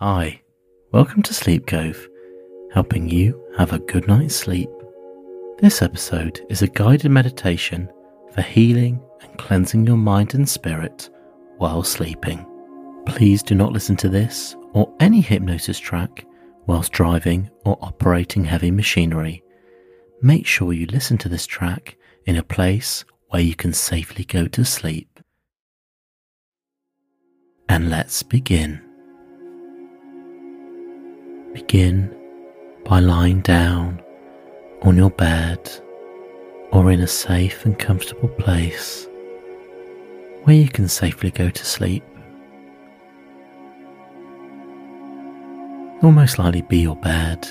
Hi, welcome to Sleep Cove, helping you have a good night's sleep. This episode is a guided meditation for healing and cleansing your mind and spirit while sleeping. Please do not listen to this or any hypnosis track whilst driving or operating heavy machinery. Make sure you listen to this track in a place where you can safely go to sleep. And let's begin. Begin by lying down on your bed or in a safe and comfortable place where you can safely go to sleep. It will most likely be your bed,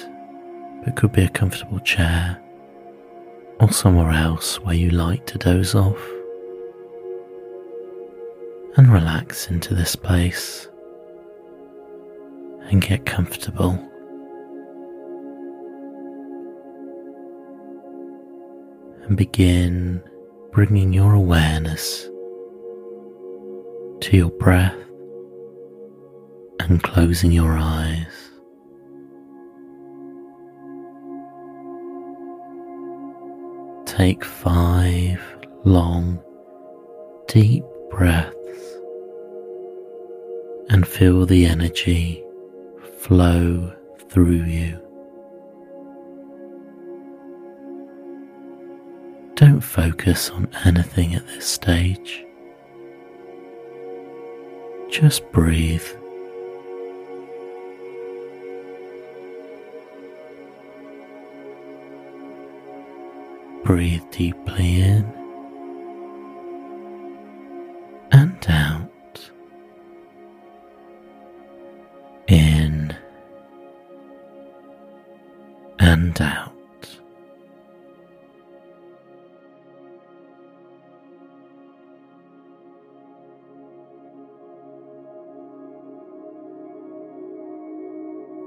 but could be a comfortable chair or somewhere else where you like to doze off. And relax into this place and get comfortable. And begin bringing your awareness to your breath and closing your eyes. Take five long, deep breaths and feel the energy flow through you. Don't focus on anything at this stage. Just breathe. Breathe deeply in and out.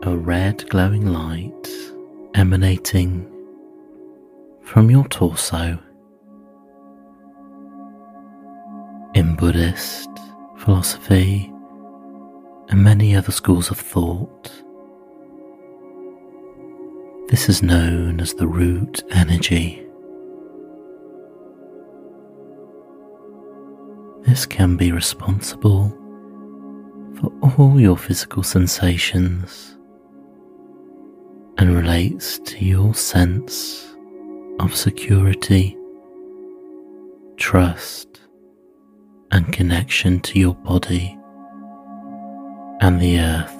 A red glowing light emanating from your torso. In Buddhist philosophy and many other schools of thought, this is known as the root energy. This can be responsible for all your physical sensations and relates to your sense of security, trust, and connection to your body and the earth.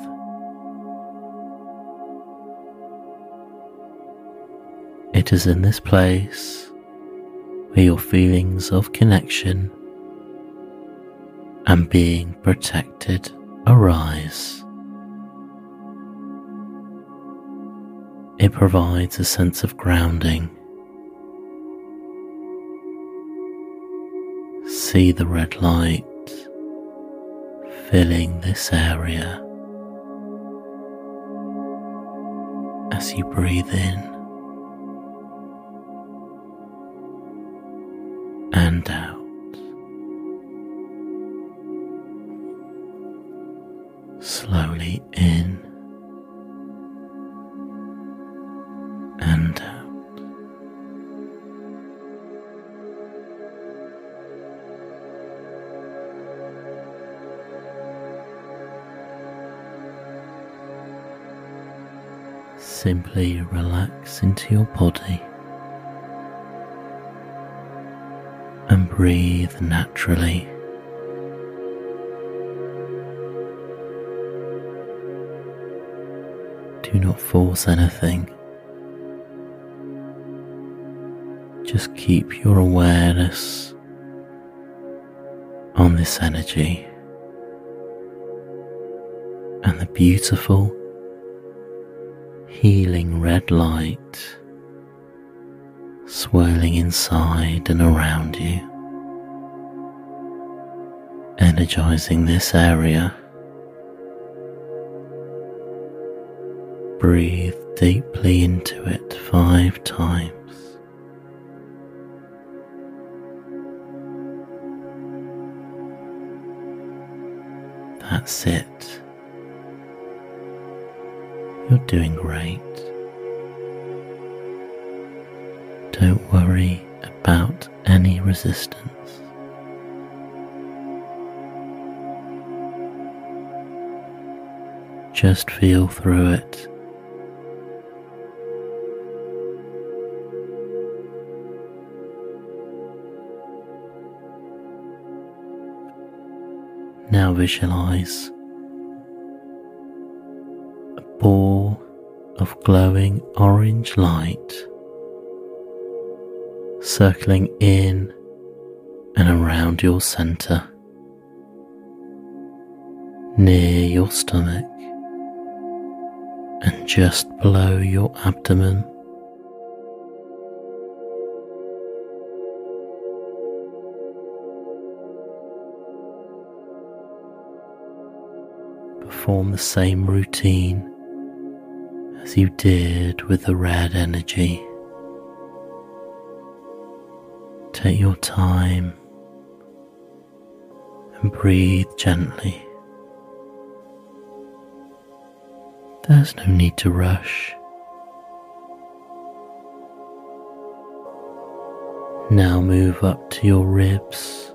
It is in this place where your feelings of connection and being protected arise. It provides a sense of grounding. See the red light filling this area as you breathe in Simply relax into your body and breathe naturally. Do not force anything. Just keep your awareness on this energy and the beautiful healing red light swirling inside and around you, energizing this area. Breathe deeply into it five times. That's it. You're doing great. Don't worry about any resistance. Just feel through it. Now visualize glowing orange light circling in and around your center, near your stomach, and just below your abdomen. Perform the same routine as you did with the red energy. Take your time and breathe gently. There's no need to rush. Now move up to your ribs,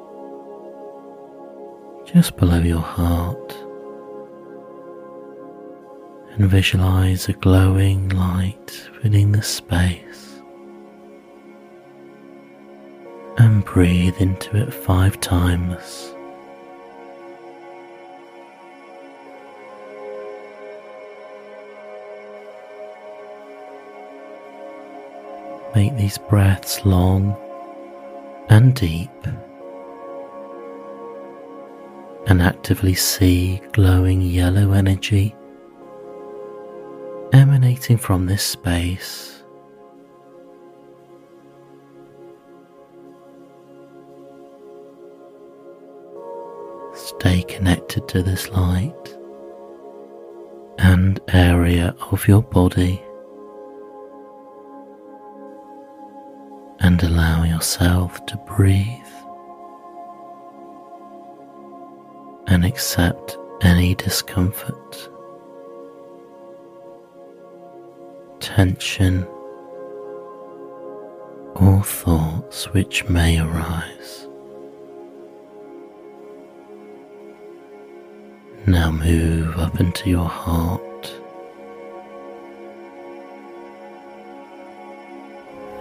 just below your heart, and visualize a glowing light filling the space. and breathe into it five times. Make these breaths long and deep and actively see glowing yellow energy emanating from this space. Stay connected to this light and area of your body and allow yourself to breathe and accept any discomfort, tension, or thoughts which may arise. Now move up into your heart.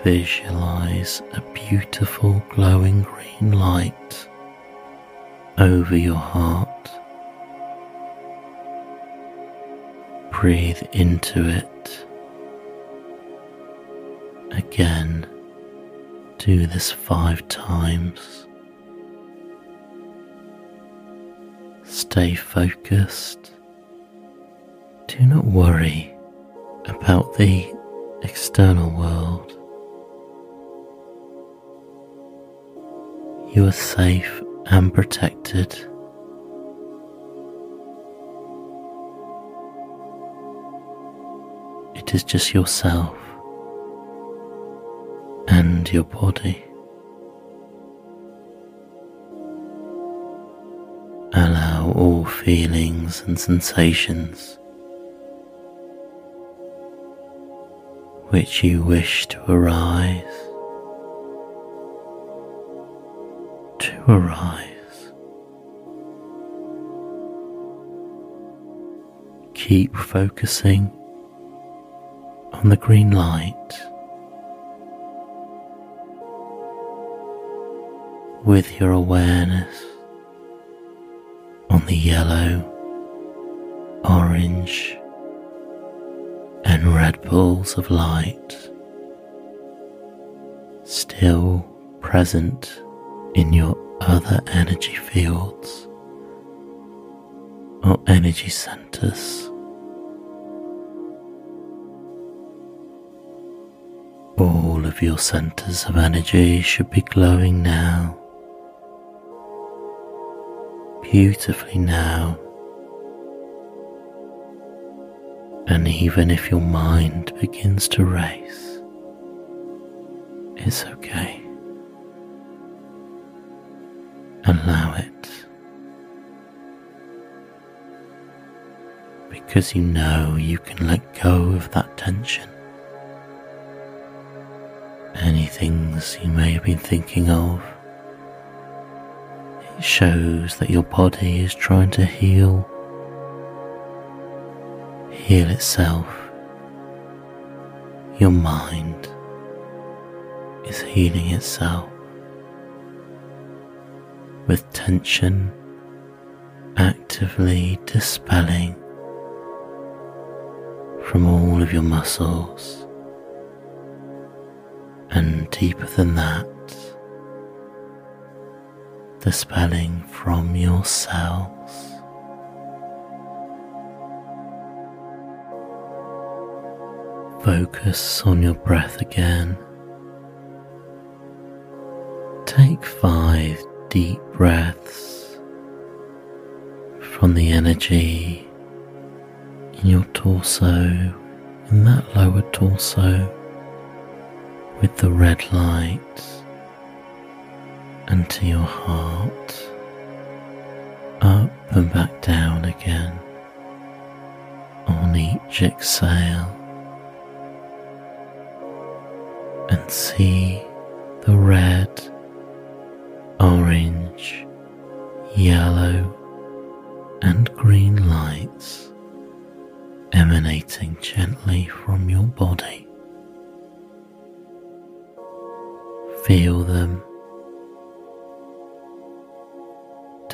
Visualize a beautiful glowing green light over your heart. Breathe into it. Again, do this five times. Stay focused. Do not worry about the external world. You are safe and protected. It is just yourself and your body. Allow all feelings and sensations which you wish to arise to arise. Keep focusing on the green light with your awareness on the yellow, orange, and red balls of light still present in your other energy fields or energy centers. All of your centers of energy should be glowing now beautifully now. And even if your mind begins to race, it's okay. Allow it. because you know you can let go of that tension. Any things you may have been thinking of, shows that your body is trying to heal, heal itself. Your mind is healing itself with tension actively dispelling from all of your muscles and deeper than that, dispelling from your cells. Focus on your breath again. Take five deep breaths from the energy in your torso, in that lower torso, with the red light, and to your heart, up and back down again on each exhale, and see the red, orange, yellow, and green lights emanating gently from your body. Feel them.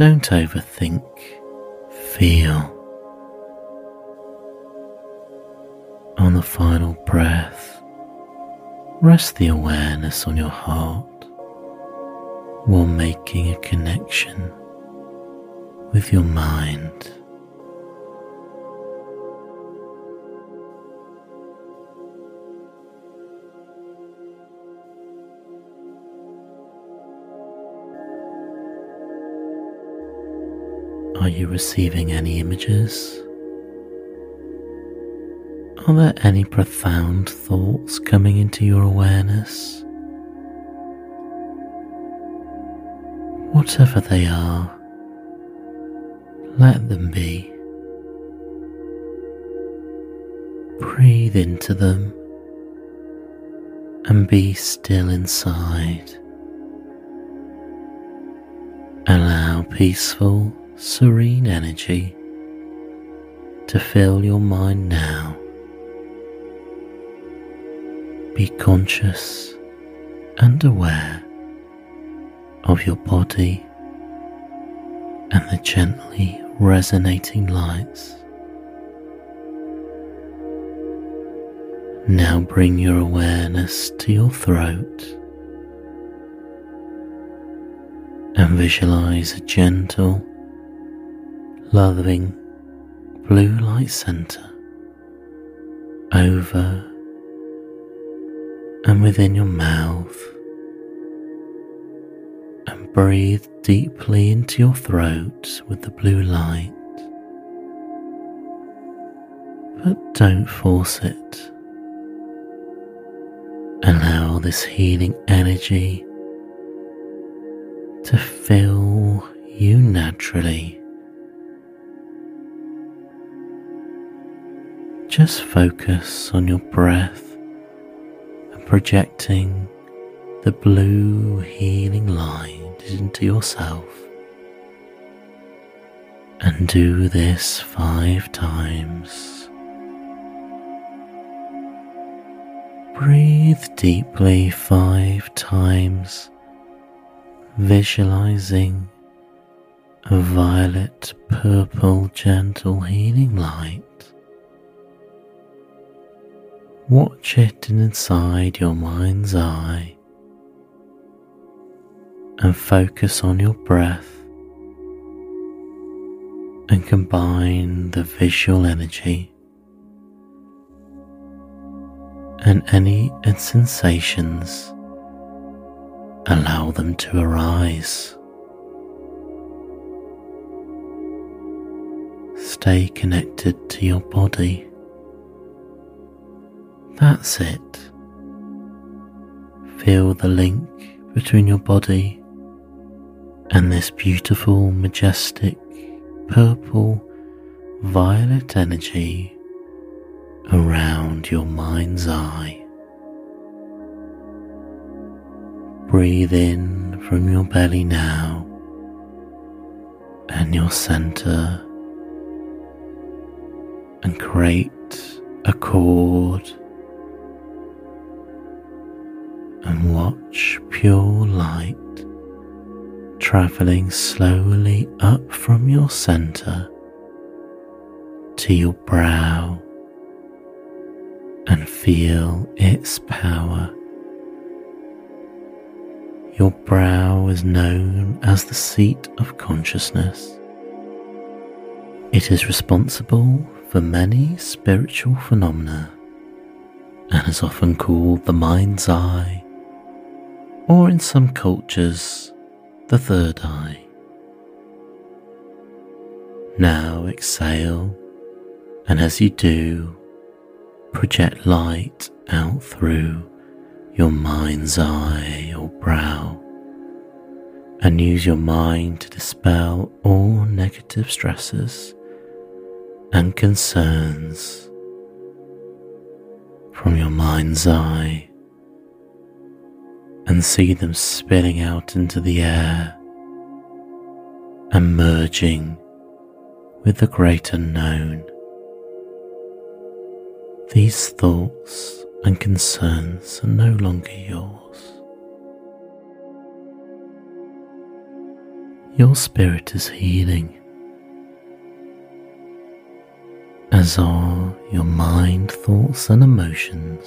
Don't overthink, feel. On the final breath, rest the awareness on your heart while making a connection with your mind. Are you receiving any images? Are there any profound thoughts coming into your awareness? Whatever they are, let them be. Breathe into them and be still inside. Allow peaceful serene energy to fill your mind now. Be conscious and aware of your body and the gently resonating lights. Now bring your awareness to your throat and visualize a gentle loving blue light center over and within your mouth and breathe deeply into your throat with the blue light. But don't force it. Allow this healing energy to fill you naturally Just focus on your breath and projecting the blue healing light into yourself. And do this five times. Breathe deeply five times, visualizing a violet purple gentle healing light Watch it inside your mind's eye and focus on your breath and combine the visual energy and any sensations allow them to arise. Stay connected to your body that's it. Feel the link between your body and this beautiful, majestic, purple, violet energy around your mind's eye. Breathe in from your belly now and your center and create a cord and watch pure light traveling slowly up from your center to your brow and feel its power. Your brow is known as the seat of consciousness. It is responsible for many spiritual phenomena and is often called the mind's eye, or in some cultures, the third eye. Now exhale, and as you do, project light out through your mind's eye or brow and use your mind to dispel all negative stresses and concerns from your mind's eye and see them spilling out into the air and merging with the great unknown. These thoughts and concerns are no longer yours. Your spirit is healing, as are your mind, thoughts, and emotions.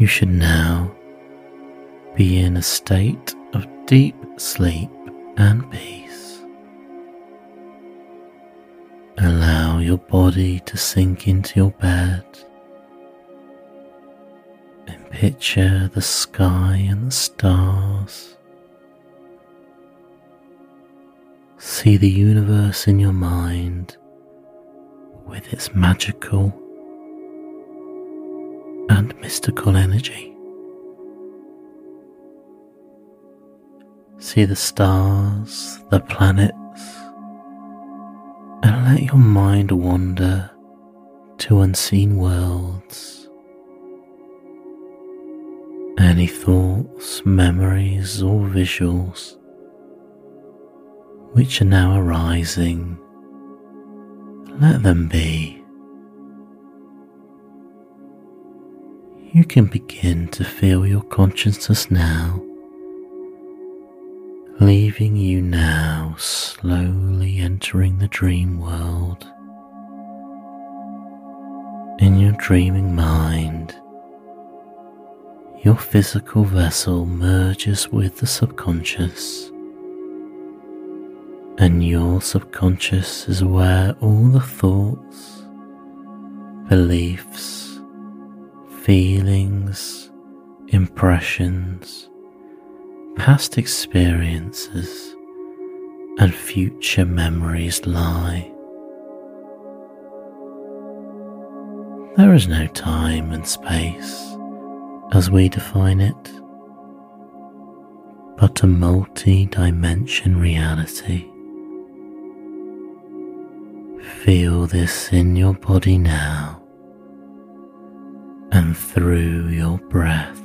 You should now be in a state of deep sleep and peace. Allow your body to sink into your bed and picture the sky and the stars. See the universe in your mind with its magical and mystical energy. See the stars, the planets, and let your mind wander to unseen worlds. Any thoughts, memories, or visuals which are now arising, let them be. You can begin to feel your consciousness now leaving you now slowly entering the dream world. In your dreaming mind, your physical vessel merges with the subconscious, and your subconscious is where all the thoughts, beliefs, feelings, impressions, past experiences and future memories lie. There is no time and space as we define it, but a multi dimension reality. Feel this in your body now and through your breath.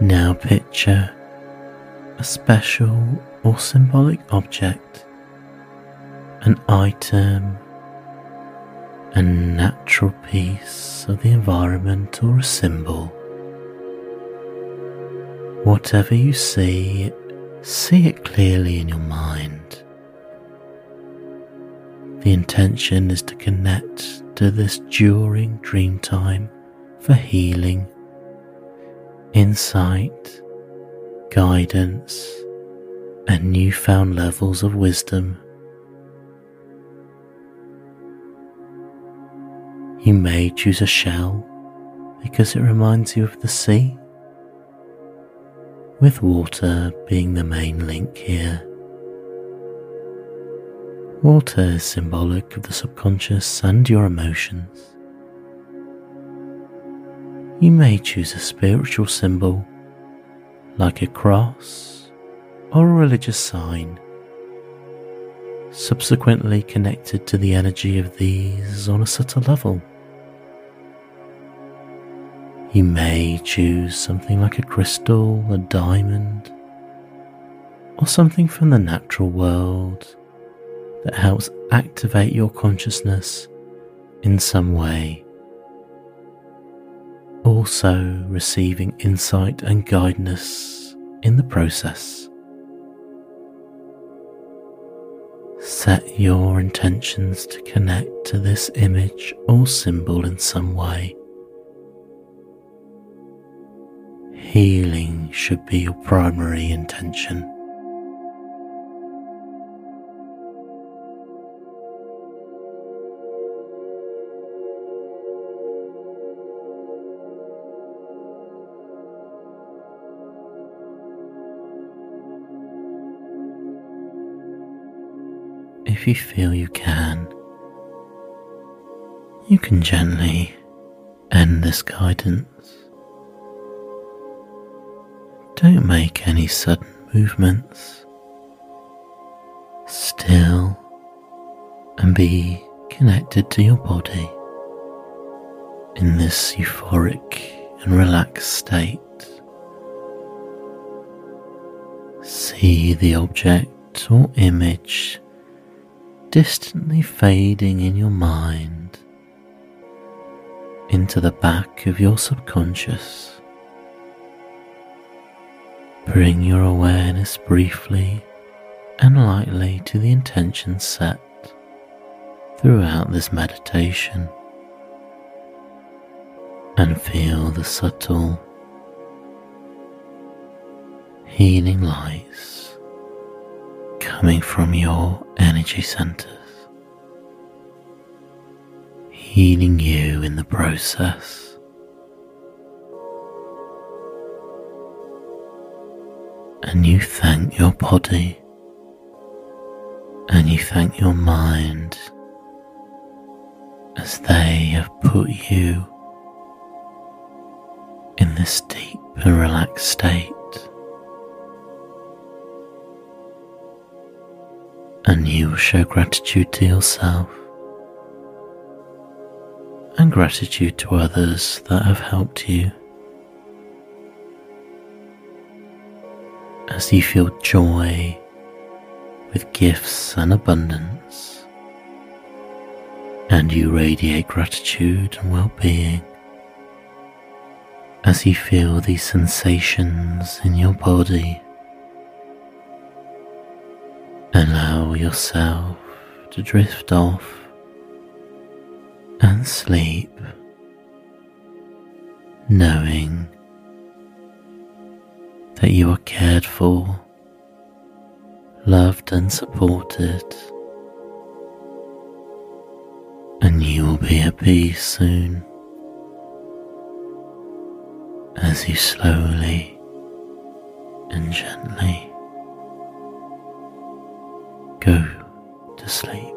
Now picture a special or symbolic object, an item, a natural piece of the environment, or a symbol. Whatever you see, see it clearly in your mind. The intention is to connect to this during dream time for healing insight, guidance, and newfound levels of wisdom. You may choose a shell because it reminds you of the sea, with water being the main link here. Water is symbolic of the subconscious and your emotions. You may choose a spiritual symbol like a cross or a religious sign, subsequently connected to the energy of these on a subtle level. You may choose something like a crystal, a diamond, or something from the natural world that helps activate your consciousness in some way. Also, receiving insight and guidance in the process. Set your intentions to connect to this image or symbol in some way. Healing should be your primary intention. if you feel you can, you can gently end this guidance. Don't make any sudden movements. Still and be connected to your body in this euphoric and relaxed state. See the object or image distantly fading in your mind into the back of your subconscious. Bring your awareness briefly and lightly to the intention set throughout this meditation and feel the subtle healing lights coming from your energy centers, healing you in the process. And you thank your body and you thank your mind as they have put you in this deep and relaxed state. and you will show gratitude to yourself and gratitude to others that have helped you. As you feel joy with gifts and abundance, and you radiate gratitude and well being as you feel these sensations in your body Allow yourself to drift off and sleep, knowing that you are cared for, loved, and supported, and you will be at peace soon as you slowly and gently go to sleep.